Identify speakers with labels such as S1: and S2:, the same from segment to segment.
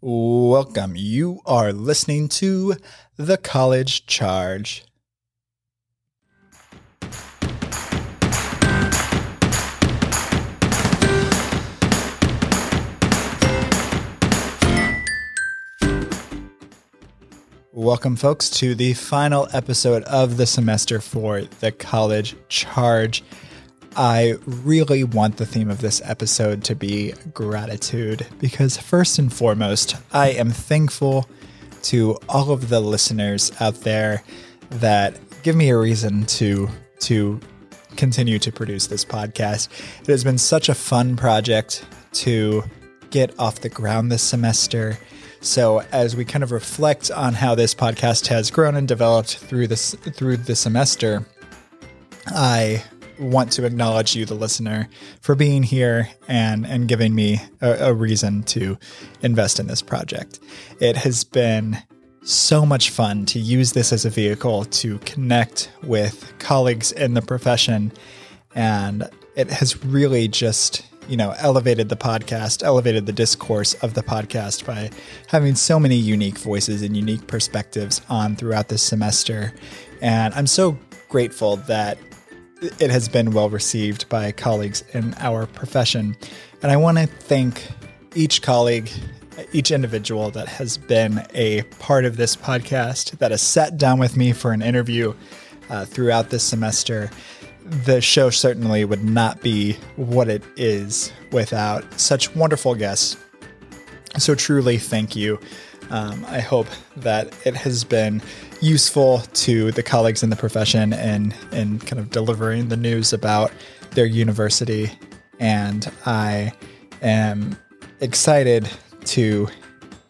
S1: Welcome. You are listening to The College Charge. Welcome, folks, to the final episode of the semester for The College Charge. I really want the theme of this episode to be gratitude because, first and foremost, I am thankful to all of the listeners out there that give me a reason to to continue to produce this podcast. It has been such a fun project to get off the ground this semester. So as we kind of reflect on how this podcast has grown and developed through this through the semester, I want to acknowledge you, the listener, for being here and and giving me a, a reason to invest in this project. It has been so much fun to use this as a vehicle to connect with colleagues in the profession, and it has really just you know elevated the podcast elevated the discourse of the podcast by having so many unique voices and unique perspectives on throughout this semester and i'm so grateful that it has been well received by colleagues in our profession. And I want to thank each colleague, each individual that has been a part of this podcast, that has sat down with me for an interview uh, throughout this semester. The show certainly would not be what it is without such wonderful guests. So, truly, thank you. Um, I hope that it has been useful to the colleagues in the profession and in kind of delivering the news about their university. And I am excited to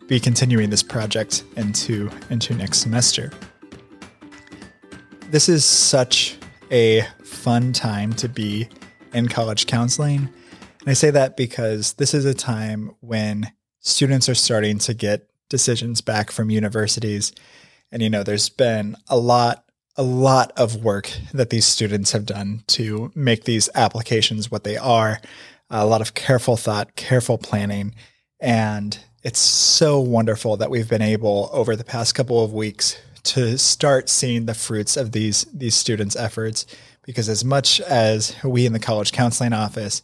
S1: be continuing this project into into next semester. This is such a fun time to be in college counseling. And I say that because this is a time when students are starting to get decisions back from universities and you know, there's been a lot a lot of work that these students have done to make these applications what they are. A lot of careful thought, careful planning, and it's so wonderful that we've been able over the past couple of weeks to start seeing the fruits of these these students' efforts because as much as we in the college counseling office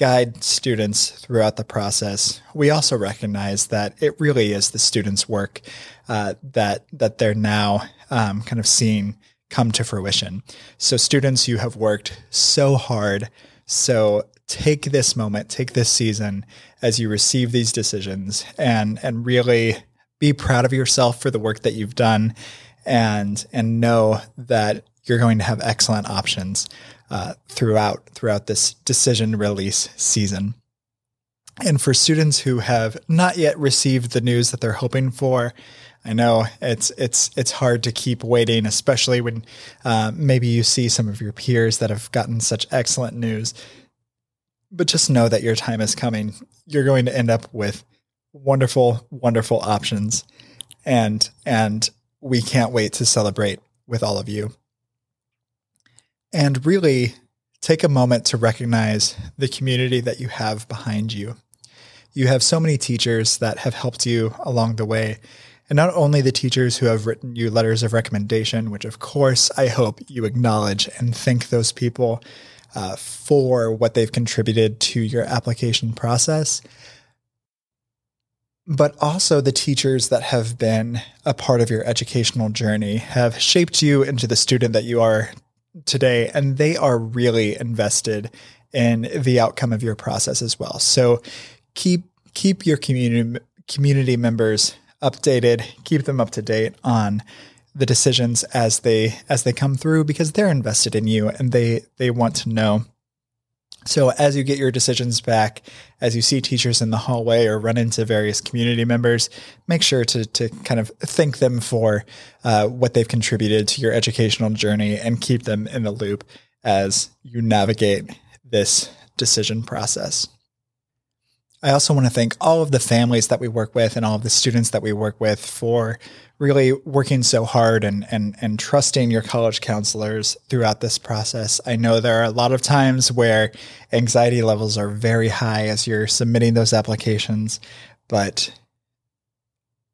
S1: guide students throughout the process, we also recognize that it really is the students' work uh, that that they're now um, kind of seeing come to fruition. So, students, you have worked so hard. So, take this moment, take this season as you receive these decisions, and and really be proud of yourself for the work that you've done, and and know that you're going to have excellent options uh, throughout throughout this decision release season. And for students who have not yet received the news that they're hoping for, I know it's it's it's hard to keep waiting, especially when uh, maybe you see some of your peers that have gotten such excellent news. But just know that your time is coming. You're going to end up with wonderful, wonderful options, and and we can't wait to celebrate with all of you and really take a moment to recognize the community that you have behind you. You have so many teachers that have helped you along the way. And not only the teachers who have written you letters of recommendation, which of course I hope you acknowledge and thank those people uh, for what they've contributed to your application process, but also the teachers that have been a part of your educational journey have shaped you into the student that you are today, and they are really invested in the outcome of your process as well. So keep keep your community community members updated, keep them up to date on the decisions as they as they come through because they're invested in you and they they want to know so as you get your decisions back, as you see teachers in the hallway or run into various community members, make sure to to kind of thank them for uh, what they've contributed to your educational journey and keep them in the loop as you navigate this decision process. I also want to thank all of the families that we work with and all of the students that we work with for really working so hard and, and, and trusting your college counselors throughout this process. I know there are a lot of times where anxiety levels are very high as you're submitting those applications, but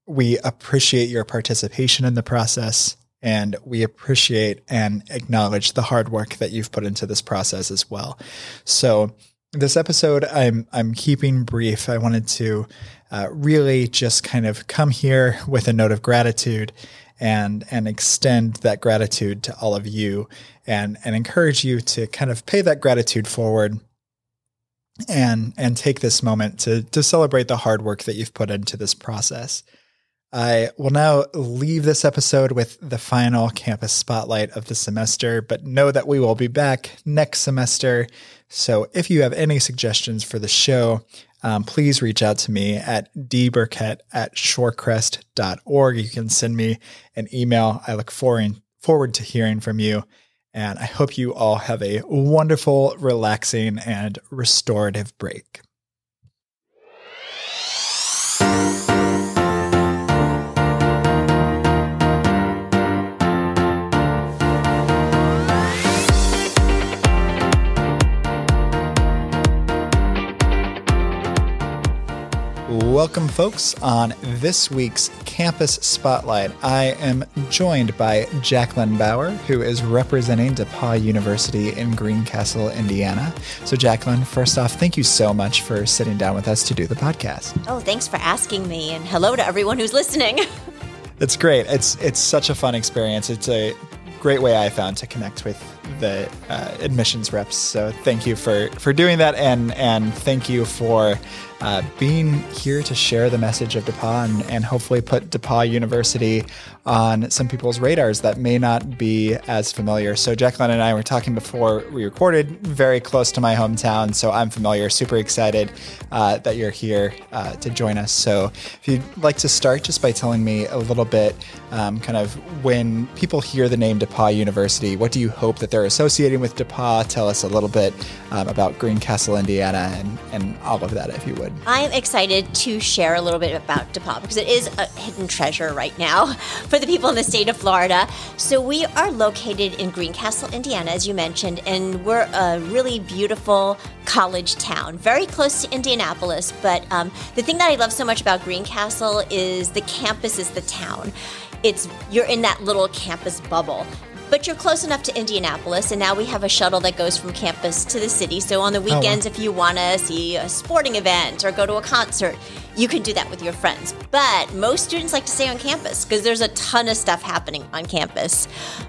S1: we appreciate your participation in the process and we appreciate and acknowledge the hard work that you've put into this process as well. So this episode I'm I'm keeping brief. I wanted to uh, really just kind of come here with a note of gratitude and and extend that gratitude to all of you and and encourage you to kind of pay that gratitude forward and and take this moment to to celebrate the hard work that you've put into this process. I will now leave this episode with the final campus spotlight of the semester, but know that we will be back next semester. So if you have any suggestions for the show, um, please reach out to me at dburkett at shorecrest.org. You can send me an email. I look forward, forward to hearing from you. And I hope you all have a wonderful, relaxing, and restorative break. Welcome, folks, on this week's Campus Spotlight. I am joined by Jacqueline Bauer, who is representing DePauw University in Greencastle, Indiana. So, Jacqueline, first off, thank you so much for sitting down with us to do the podcast.
S2: Oh, thanks for asking me, and hello to everyone who's listening.
S1: it's great. It's it's such a fun experience. It's a great way I found to connect with the uh, admissions reps. So thank you for for doing that, and and thank you for uh, being here to share the message of DePauw and, and hopefully put DePauw University on some people's radars that may not be as familiar. So, Jacqueline and I were talking before we recorded, very close to my hometown. So, I'm familiar, super excited uh, that you're here uh, to join us. So, if you'd like to start just by telling me a little bit, um, kind of when people hear the name DePauw University, what do you hope that they're associating with DePauw? Tell us a little bit um, about Greencastle, Indiana, and, and all of that, if you would.
S2: I'm excited to share a little bit about DePauw because it is a hidden treasure right now for the people in the state of Florida. So we are located in Greencastle, Indiana, as you mentioned, and we're a really beautiful college town, very close to Indianapolis. But um, the thing that I love so much about Greencastle is the campus is the town. It's you're in that little campus bubble. But you're close enough to Indianapolis, and now we have a shuttle that goes from campus to the city. So on the weekends, oh, wow. if you want to see a sporting event or go to a concert, you can do that with your friends. But most students like to stay on campus because there's a ton of stuff happening on campus.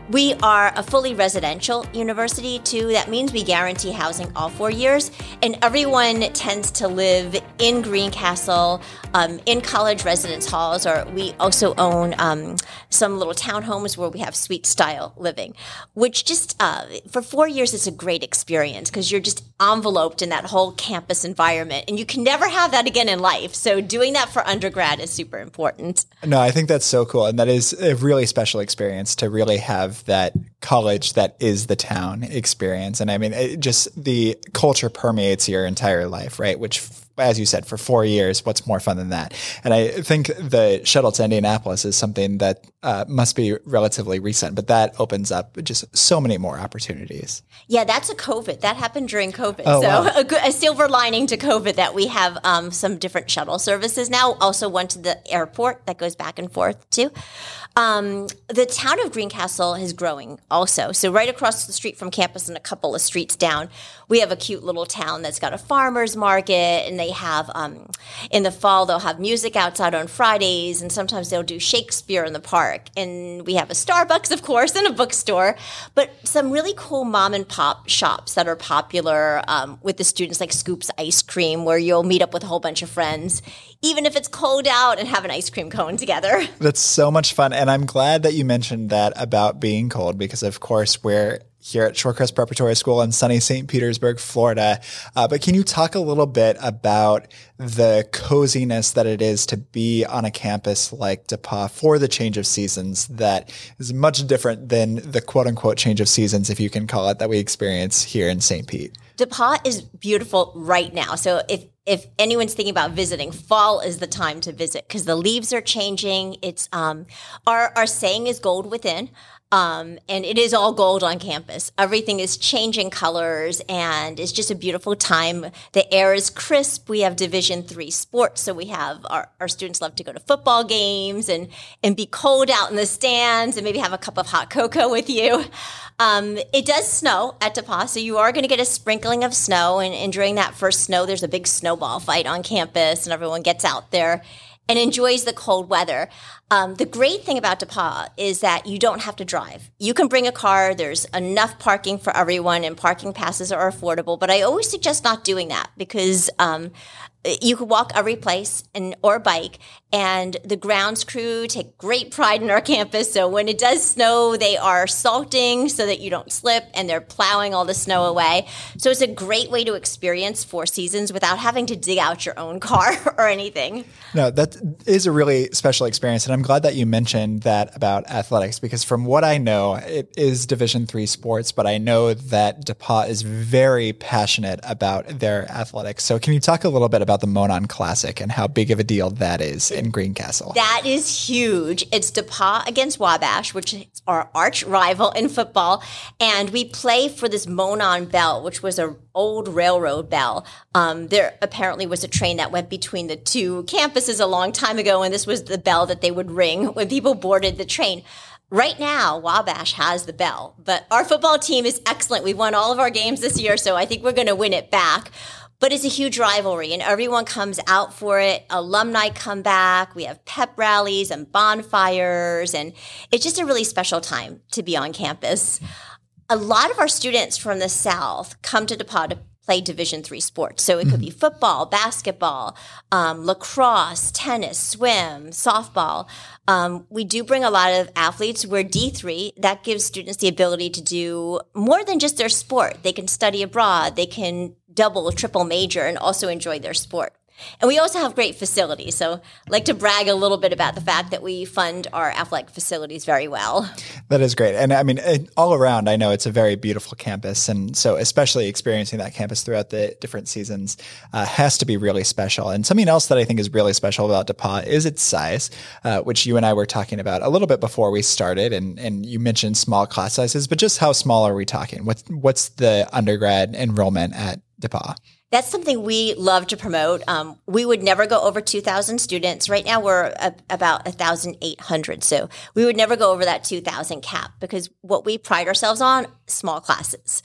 S2: We are a fully residential university, too. That means we guarantee housing all four years, and everyone tends to live in Greencastle, um, in college residence halls, or we also own um, some little townhomes where we have suite style living, which just uh, for four years it's a great experience because you're just enveloped in that whole campus environment, and you can never have that again in life. So doing that for undergrad is super important.
S1: No, I think that's so cool. And that is a really special experience to really have that college that is the town experience. And I mean, it just the culture permeates your entire life, right? Which as you said, for four years, what's more fun than that? And I think the shuttle to Indianapolis is something that uh, must be relatively recent, but that opens up just so many more opportunities.
S2: Yeah, that's a COVID. That happened during COVID. Oh, so wow. a, a, silver lining to COVID that we have um, some different shuttle services now. Also, one to the airport that goes back and forth too. Um, the town of Greencastle is growing also. So right across the street from campus and a couple of streets down, we have a cute little town that's got a farmer's market and they have, um, in the fall, they'll have music outside on Fridays and sometimes they'll do Shakespeare in the park. And we have a Starbucks, of course, and a bookstore, but some really cool mom and pop shops that are popular um, with the students like Scoops Ice Cream, where you'll meet up with a whole bunch of friends, even if it's cold out and have an ice cream cone together.
S1: That's so much fun. And I'm glad that you mentioned that about being cold because, of course, we're here at Shorecrest Preparatory School in sunny St. Petersburg, Florida. Uh, but can you talk a little bit about the coziness that it is to be on a campus like DePauw for the change of seasons that is much different than the quote unquote change of seasons, if you can call it, that we experience here in St. Pete?
S2: DePauw is beautiful right now. So if if anyone's thinking about visiting, fall is the time to visit because the leaves are changing. It's um, our our saying is gold within. Um, and it is all gold on campus. Everything is changing colors and it's just a beautiful time. The air is crisp. We have division three sports. So we have our, our students love to go to football games and, and be cold out in the stands and maybe have a cup of hot cocoa with you. Um, it does snow at DePauw, so you are going to get a sprinkling of snow. And, and during that first snow, there's a big snowball fight on campus and everyone gets out there and enjoys the cold weather. Um, the great thing about DePauw is that you don't have to drive. You can bring a car. There's enough parking for everyone, and parking passes are affordable. But I always suggest not doing that because um, you could walk every place and or bike and the grounds crew take great pride in our campus. So when it does snow they are salting so that you don't slip and they're plowing all the snow away. So it's a great way to experience four seasons without having to dig out your own car or anything.
S1: No that is a really special experience. And i'm glad that you mentioned that about athletics because from what i know it is division three sports but i know that DePauw is very passionate about their athletics. So can you talk a little bit about the Monon Classic and how big of a deal that is in Greencastle.
S2: That is huge. It's DePauw against Wabash, which is our arch rival in football. And we play for this Monon bell, which was an old railroad bell. Um, there apparently was a train that went between the two campuses a long time ago, and this was the bell that they would ring when people boarded the train. Right now, Wabash has the bell, but our football team is excellent. We've won all of our games this year, so I think we're going to win it back. But it's a huge rivalry and everyone comes out for it. Alumni come back. We have pep rallies and bonfires and it's just a really special time to be on campus. A lot of our students from the South come to DePauw to play Division three sports. So it could mm-hmm. be football, basketball, um, lacrosse, tennis, swim, softball. Um, we do bring a lot of athletes. We're D3. That gives students the ability to do more than just their sport. They can study abroad. They can double, triple major and also enjoy their sport. And we also have great facilities. So I'd like to brag a little bit about the fact that we fund our athletic facilities very well.
S1: That is great. And I mean, all around, I know it's a very beautiful campus. And so, especially experiencing that campus throughout the different seasons uh, has to be really special. And something else that I think is really special about DePauw is its size, uh, which you and I were talking about a little bit before we started. And, and you mentioned small class sizes, but just how small are we talking? What's, what's the undergrad enrollment at DePauw?
S2: that's something we love to promote. Um, we would never go over 2,000 students. Right now, we're a, about 1,800. So we would never go over that 2,000 cap because what we pride ourselves on, small classes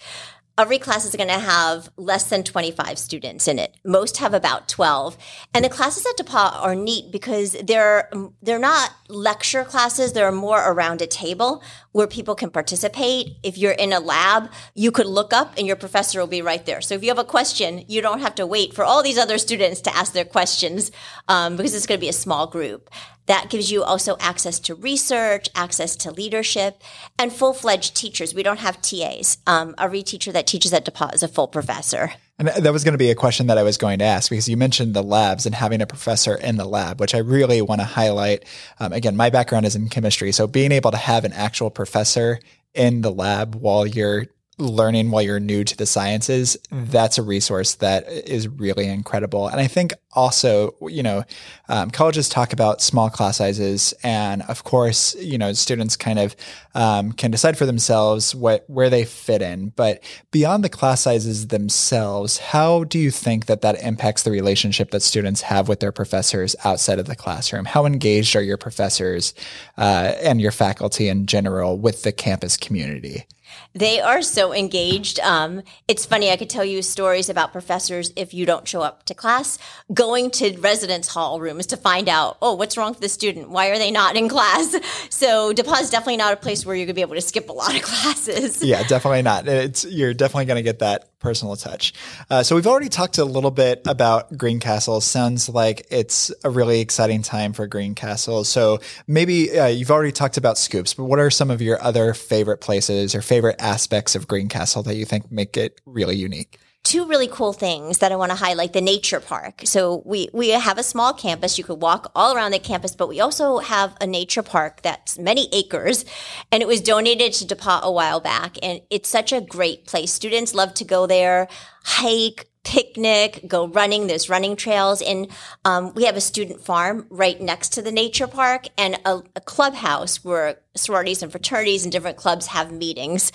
S2: every class is going to have less than 25 students in it. Most have about 12. And the classes at DePauw are neat because they're they're not lecture classes, they're more around a table where people can participate. If you're in a lab, you could look up and your professor will be right there. So if you have a question, you don't have to wait for all these other students to ask their questions um, because it's going to be a small group. That gives you also access to research, access to leadership, and full fledged teachers. We don't have TAs. Um, every teacher that teaches at DePauw is a full professor.
S1: And that was going to be a question that I was going to ask because you mentioned the labs and having a professor in the lab, which I really want to highlight. Um, again, my background is in chemistry. So being able to have an actual professor in the lab while you're learning while you're new to the sciences, that's a resource that is really incredible. And I think also, you know, um, colleges talk about small class sizes, and of course, you know, students kind of um, can decide for themselves what where they fit in. But beyond the class sizes themselves, how do you think that that impacts the relationship that students have with their professors outside of the classroom? How engaged are your professors uh, and your faculty in general with the campus community?
S2: They are so engaged. Um, it's funny, I could tell you stories about professors if you don't show up to class, going to residence hall rooms to find out, oh, what's wrong with the student? Why are they not in class? So DePauw is definitely not a place where you're going to be able to skip a lot of classes.
S1: Yeah, definitely not. It's You're definitely going to get that personal touch. Uh, so we've already talked a little bit about Greencastle. Sounds like it's a really exciting time for Greencastle. So maybe uh, you've already talked about Scoops, but what are some of your other favorite places or favorite aspects of Greencastle that you think make it really unique?
S2: Two really cool things that I want to highlight the nature park. So we we have a small campus. You could walk all around the campus, but we also have a nature park that's many acres and it was donated to DePauw a while back and it's such a great place. Students love to go there, hike, picnic, go running. There's running trails. And um, we have a student farm right next to the nature park and a, a clubhouse where sororities and fraternities and different clubs have meetings.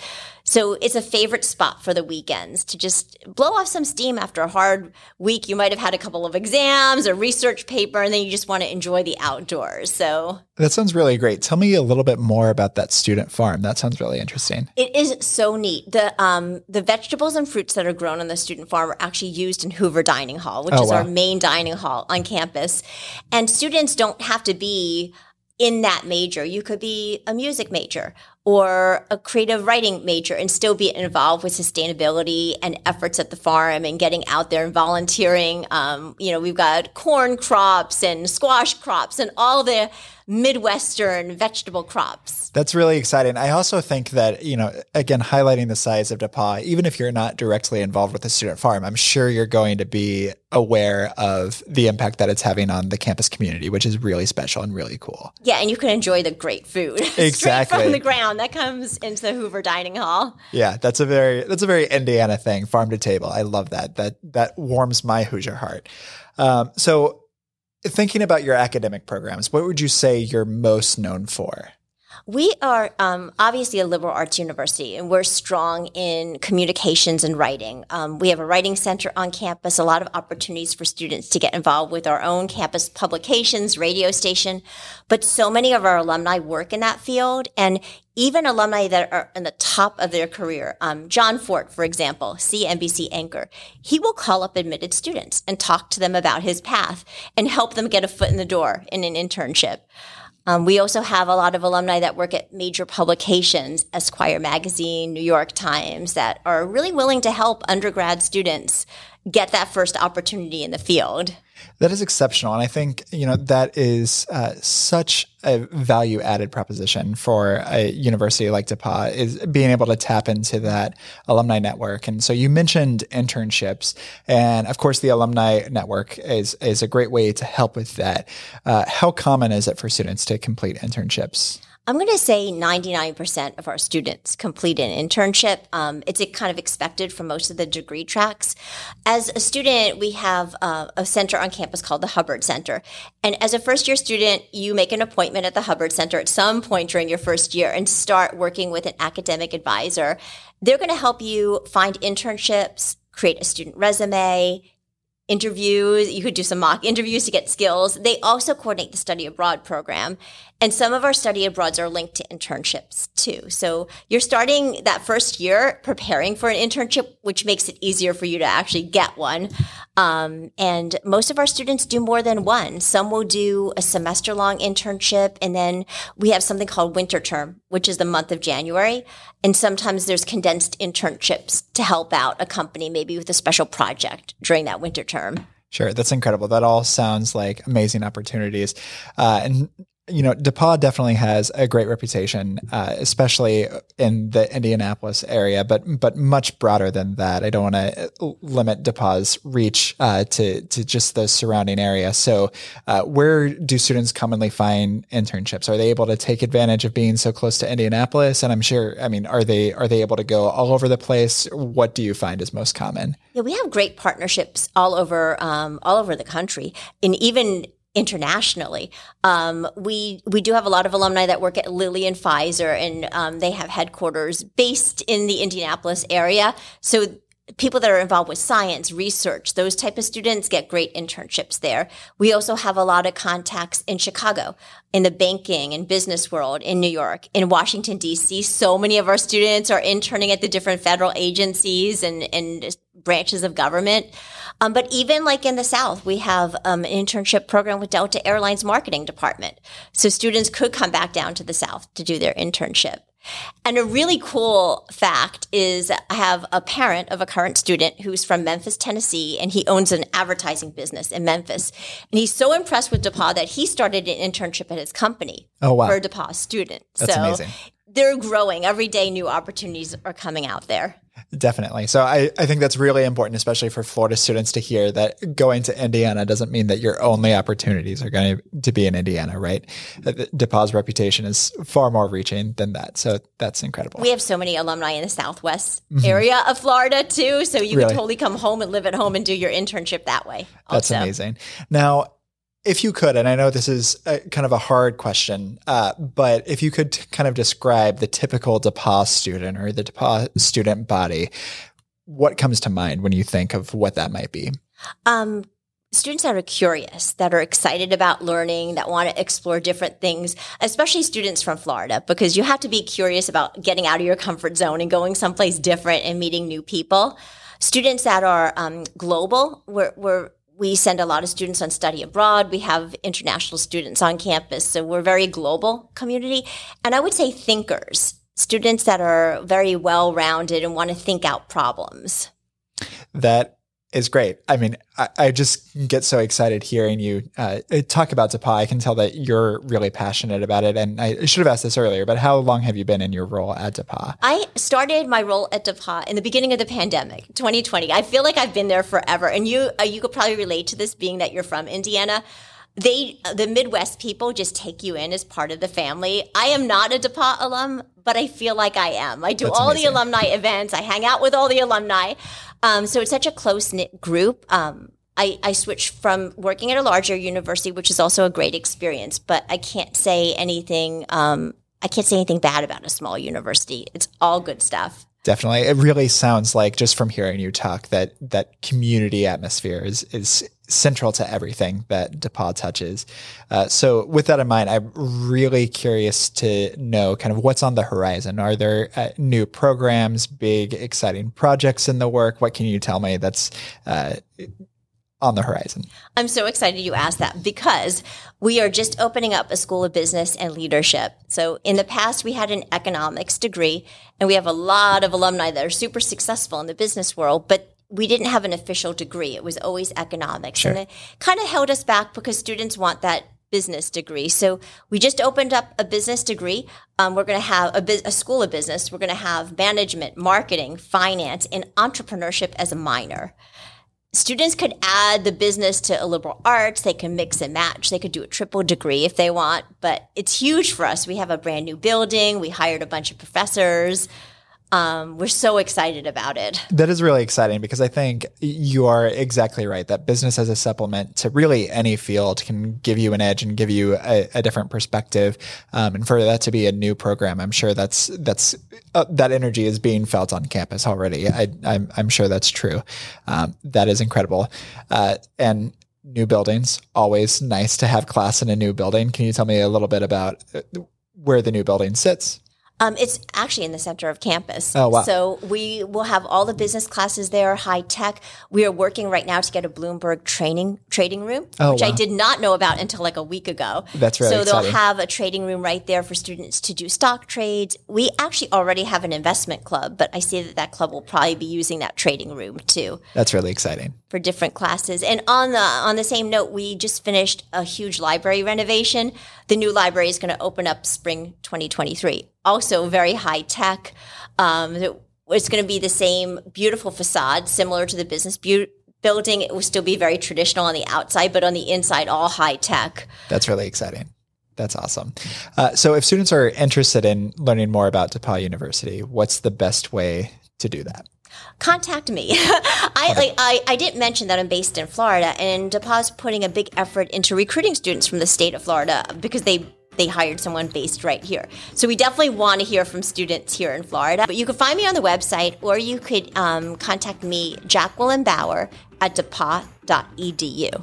S2: So it's a favorite spot for the weekends to just blow off some steam after a hard week. You might have had a couple of exams or research paper, and then you just want to enjoy the outdoors. So
S1: that sounds really great. Tell me a little bit more about that student farm. That sounds really interesting.
S2: It is so neat. The um, the vegetables and fruits that are grown on the student farm are actually used in Hoover Dining Hall, which oh, is wow. our main dining hall on campus. And students don't have to be in that major. You could be a music major or a creative writing major and still be involved with sustainability and efforts at the farm and getting out there and volunteering. Um, you know, we've got corn crops and squash crops and all the Midwestern vegetable crops.
S1: That's really exciting. I also think that, you know, again, highlighting the size of DePauw, even if you're not directly involved with the student farm, I'm sure you're going to be aware of the impact that it's having on the campus community, which is really special and really cool.
S2: Yeah, and you can enjoy the great food
S1: exactly
S2: from the ground that comes into the Hoover Dining Hall.
S1: Yeah, that's a very that's a very Indiana thing, farm to table. I love that. That that warms my Hoosier heart. Um, so Thinking about your academic programs, what would you say you're most known for?
S2: We are um, obviously a liberal arts university, and we're strong in communications and writing. Um, we have a writing center on campus, a lot of opportunities for students to get involved with our own campus publications, radio station. But so many of our alumni work in that field, and even alumni that are in the top of their career. Um, Jon Fortt, for example, CNBC anchor, he will call up admitted students and talk to them about his path and help them get a foot in the door in an internship. Um, we also have a lot of alumni that work at major publications, Esquire Magazine, New York Times, that are really willing to help undergrad students get that first opportunity in the field.
S1: That is exceptional. And I think, you know, that is uh, such a value added proposition for a university like DePauw is being able to tap into that alumni network. And so you mentioned internships. And of course, the alumni network is, is a great way to help with that. Uh, how common is it for students to complete internships?
S2: I'm going to say 99% of our students complete an internship. Um, it's kind of expected for most of the degree tracks. As a student, we have uh, a center on campus called the Hubbard Center. And as a first year student, you make an appointment at the Hubbard Center at some point during your first year and start working with an academic advisor. They're going to help you find internships, create a student resume, interviews. You could do some mock interviews to get skills. They also coordinate the study abroad program. And some of our study abroads are linked to internships too. So you're starting that first year preparing for an internship, which makes it easier for you to actually get one. Um, and most of our students do more than one. Some will do a semester long internship. And then we have something called winter term, which is the month of January. And sometimes there's condensed internships to help out a company, maybe with a special project during that winter term.
S1: Sure, that's incredible. That all sounds like amazing opportunities. Uh, and you know, DePauw definitely has a great reputation, uh, especially in the Indianapolis area, but but much broader than that. I don't want to limit DePauw's reach uh, to to just the surrounding area. So, uh, where do students commonly find internships? Are they able to take advantage of being so close to Indianapolis? And I'm sure, I mean, are they are they able to go all over the place? What do you find is most common?
S2: Yeah, we have great partnerships all over um, all over the country, and even internationally. Um, we we do have a lot of alumni that work at Lilly and Pfizer, and um, they have headquarters based in the Indianapolis area. So people that are involved with science research those type of students get great internships there we also have a lot of contacts in chicago in the banking and business world in new york in washington d.c so many of our students are interning at the different federal agencies and, and branches of government um, but even like in the South, we have um, an internship program with Delta Airlines marketing department. So students could come back down to the South to do their internship. And a really cool fact is I have a parent of a current student who's from Memphis, Tennessee, and he owns an advertising business in Memphis. And he's so impressed with DePauw that he started an internship at his company
S1: oh, wow.
S2: for a student.
S1: That's
S2: so
S1: amazing.
S2: They're growing. Every day new opportunities are coming out there.
S1: Definitely. So I, I think that's really important, especially for Florida students to hear that going to Indiana doesn't mean that your only opportunities are going to be in Indiana, right? DePauw's reputation is far more reaching than that. So that's incredible.
S2: We have so many alumni in the Southwest mm-hmm. area of Florida too. So you really? can totally come home and live at home and do your internship that way.
S1: Also. That's amazing. Now, if you could, and I know this is a, kind of a hard question, uh, but if you could t- kind of describe the typical DePauw student or the DePauw student body, what comes to mind when you think of what that might be?
S2: Um, students that are curious, that are excited about learning, that want to explore different things, especially students from Florida, because you have to be curious about getting out of your comfort zone and going someplace different and meeting new people. Students that are um, global, we're, we're we send a lot of students on study abroad. We have international students on campus. So we're a very global community. And I would say thinkers, students that are very well rounded and want to think out problems.
S1: That is great. I mean, I, I, just get so excited hearing you uh, talk about DePauw. I can tell that you're really passionate about it. And I should have asked this earlier, but how long have you been in your role at DePauw?
S2: I started my role at DePauw in the beginning of the pandemic, 2020. I feel like I've been there forever. And you, uh, you could probably relate to this being that you're from Indiana they the midwest people just take you in as part of the family i am not a DePauw alum but i feel like i am i do That's all amazing. the alumni events i hang out with all the alumni um, so it's such a close knit group. Um, I, I switched from working at a larger university, which is also a great experience, but I can't say anything. Um, I can't say anything bad about a small university. It's all good stuff.
S1: Definitely, it really sounds like just from hearing you talk that that community atmosphere is is central to everything that DePauw touches. Uh, so, with that in mind, I'm really curious to know kind of what's on the horizon. Are there uh, new programs, big, exciting projects in the work? What can you tell me that's uh, on the horizon?
S2: I'm so excited you asked that because we are just opening up a school of business and leadership. So in the past, we had an economics degree and we have a lot of alumni that are super successful in the business world, but we didn't have an official degree. It was always economics. Sure. And it kind of held us back because students want that business degree. So we just opened up a business degree. Um, we're going to have a, bu- a, school of business. We're going to have management, marketing, finance, and entrepreneurship as a minor. Students could add the business to a liberal arts. They can mix and match. They could do a triple degree if they want, but it's huge for us. We have a brand new building. We hired a bunch of professors um, we're so excited about it.
S1: That is really exciting because I think you are exactly right. That business as a supplement to really any field can give you an edge and give you a, a different perspective. Um, and for that to be a new program, I'm sure that's that's uh, that energy is being felt on campus already. I, am I'm sure that's true. Um, that is incredible. Uh, and new buildings always nice to have class in a new building. Can you tell me a little bit about uh, where the new building sits?
S2: Um, it's actually in the center of campus.
S1: Oh, wow.
S2: So we will have all the business classes there, high tech. We are working right now to get a Bloomberg training trading room, oh, which wow. I did not know about until like a week ago.
S1: That's really
S2: So
S1: exciting.
S2: they'll have a trading room right there for students to do stock trades. We actually already have an investment club, but I see that that club will probably be using that trading room too.
S1: That's really exciting
S2: for different classes. And on the on the same note, we just finished a huge library renovation. The new library is going to open up spring 2023. Also very high tech. Um, it's going to be the same beautiful facade, similar to the business bu- building. It will still be very traditional on the outside, but on the inside, all high tech.
S1: That's really exciting. That's awesome. Uh, so, if students are interested in learning more about DePauw University, what's the best way to do that?
S2: contact me. I, like, I, I didn't mention that I'm based in Florida, and DePauw's putting a big effort into recruiting students from the state of Florida because they they hired someone based right here. So we definitely want to hear from students here in Florida. But you can find me on the website, or you could um, contact me, Jacqueline Bauer, at depauw.edu.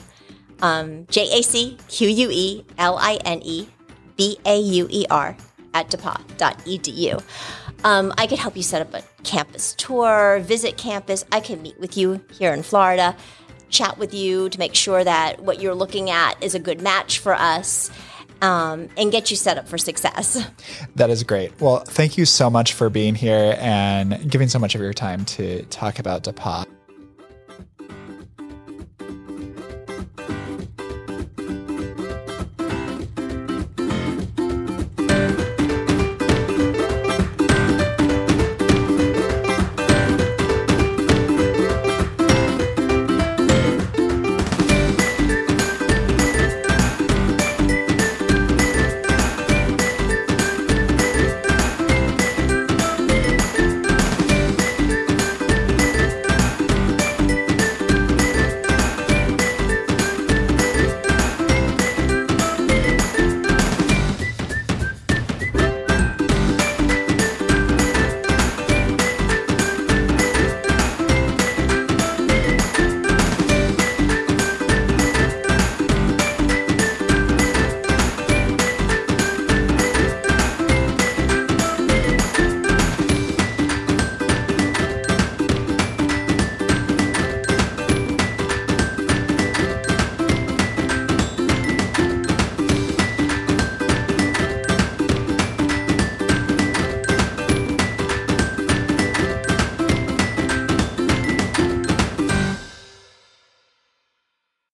S2: Um, J A C Q U E L I N E B A U E R at depauw.edu. Um, I could help you set up a campus tour, visit campus. I can meet with you here in Florida, chat with you to make sure that what you're looking at is a good match for us. Um, and get you set up for success.
S1: That is great. Well, thank you so much for being here and giving so much of your time to talk about DePauw.